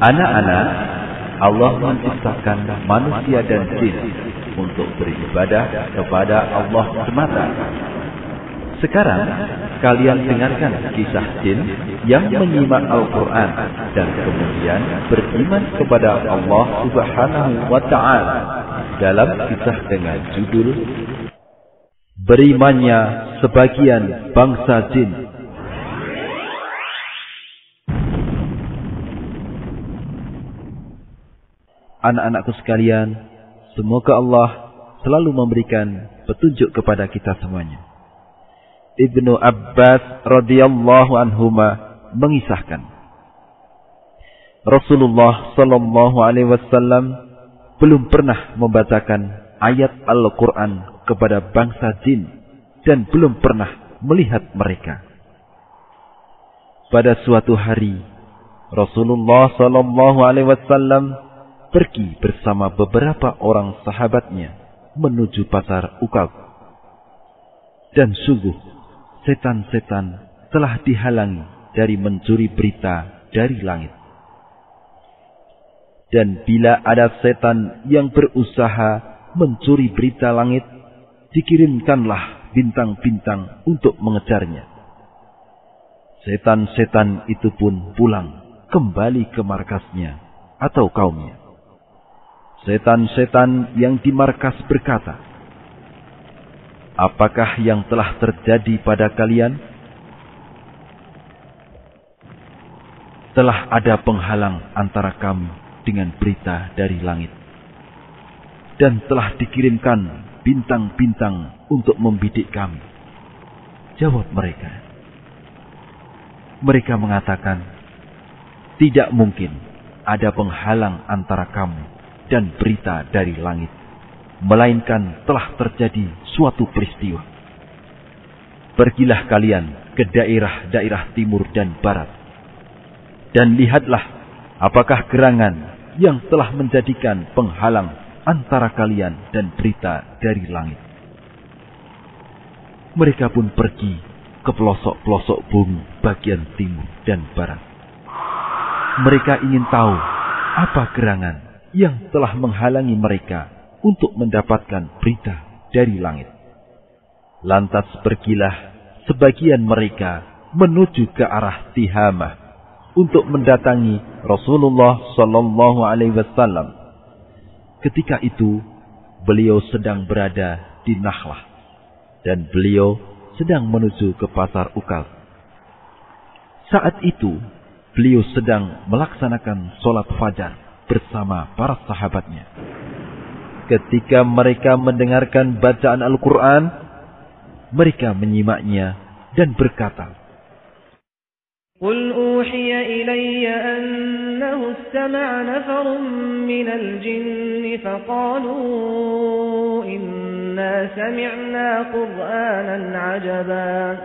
Anak-anak, Allah menciptakan manusia dan jin untuk beribadah kepada Allah semata. Sekarang, kalian dengarkan kisah jin yang menyimak Al-Quran dan kemudian beriman kepada Allah Subhanahu wa Ta'ala dalam kisah dengan judul Berimannya sebagian bangsa jin Anak-anakku sekalian, semoga Allah selalu memberikan petunjuk kepada kita semuanya. Ibnu Abbas radhiyallahu anhuma mengisahkan Rasulullah sallallahu alaihi wasallam belum pernah membacakan ayat Al-Qur'an kepada bangsa jin dan belum pernah melihat mereka. Pada suatu hari Rasulullah sallallahu alaihi wasallam pergi bersama beberapa orang sahabatnya menuju pasar Ukab. Dan sungguh, setan-setan telah dihalangi dari mencuri berita dari langit. Dan bila ada setan yang berusaha mencuri berita langit, dikirimkanlah bintang-bintang untuk mengejarnya. Setan-setan itu pun pulang kembali ke markasnya atau kaumnya. Setan-setan yang di markas berkata, Apakah yang telah terjadi pada kalian? Telah ada penghalang antara kami dengan berita dari langit. Dan telah dikirimkan bintang-bintang untuk membidik kami. Jawab mereka. Mereka mengatakan, tidak mungkin ada penghalang antara kamu dan berita dari langit, melainkan telah terjadi suatu peristiwa. Pergilah kalian ke daerah-daerah timur dan barat, dan lihatlah apakah gerangan yang telah menjadikan penghalang antara kalian dan berita dari langit. Mereka pun pergi ke pelosok-pelosok bumi bagian timur dan barat. Mereka ingin tahu apa gerangan yang telah menghalangi mereka untuk mendapatkan berita dari langit. Lantas pergilah sebagian mereka menuju ke arah Tihamah untuk mendatangi Rasulullah Sallallahu Alaihi Wasallam. Ketika itu beliau sedang berada di Nahlah dan beliau sedang menuju ke pasar Ukal. Saat itu beliau sedang melaksanakan sholat fajar bersama para sahabatnya. Ketika mereka mendengarkan bacaan Al-Quran, mereka menyimaknya dan berkata, قل أوحي إلي أنه استمع نفر من الجن فقالوا إنا سمعنا قرآنا عجبا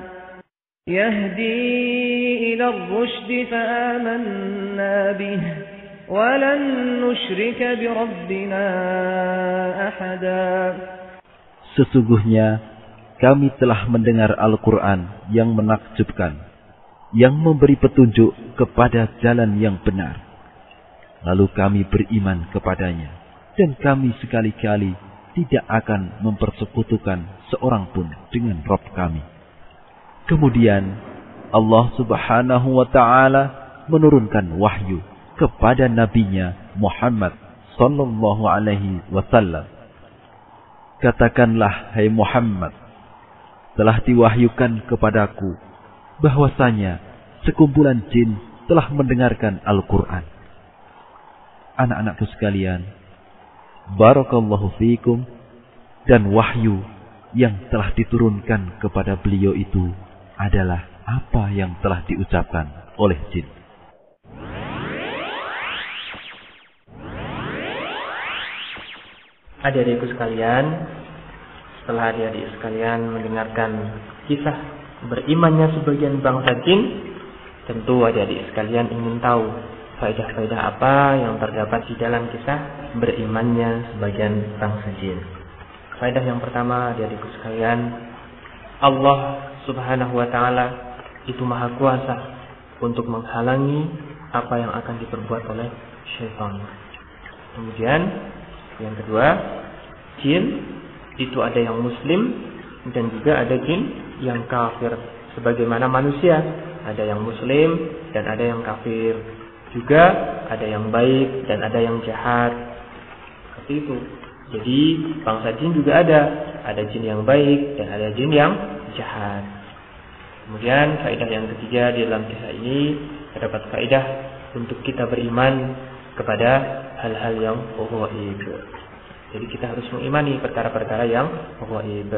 يهدي إلى الرشد فآمنا به ولن نشرك بربنا أحدا Sesungguhnya kami telah mendengar Al-Quran yang menakjubkan, yang memberi petunjuk kepada jalan yang benar. Lalu kami beriman kepadanya, dan kami sekali-kali tidak akan mempersekutukan seorang pun dengan Rob kami. Kemudian Allah subhanahu wa ta'ala menurunkan wahyu kepada nabinya Muhammad sallallahu alaihi wasallam. Katakanlah hai Muhammad, telah diwahyukan kepadaku bahwasanya sekumpulan jin telah mendengarkan Al-Qur'an. Anak-anakku sekalian, Barakallahu fiikum dan wahyu yang telah diturunkan kepada beliau itu adalah apa yang telah diucapkan oleh jin. Adik-adikku sekalian, setelah adik-adik sekalian mendengarkan kisah berimannya sebagian bangsa jin, tentu adik-adik sekalian ingin tahu faedah-faedah apa yang terdapat di dalam kisah berimannya sebagian bangsa jin. Faedah yang pertama adik-adikku sekalian, Allah Subhanahu wa taala itu maha kuasa untuk menghalangi apa yang akan diperbuat oleh syaitan. Kemudian yang kedua, jin itu ada yang muslim dan juga ada jin yang kafir. Sebagaimana manusia, ada yang muslim dan ada yang kafir. Juga ada yang baik dan ada yang jahat. Seperti itu. Jadi bangsa jin juga ada. Ada jin yang baik dan ada jin yang jahat. Kemudian faedah yang ketiga di dalam kisah ini terdapat faedah untuk kita beriman kepada hal-hal yang gaib. Jadi kita harus mengimani perkara-perkara yang gaib.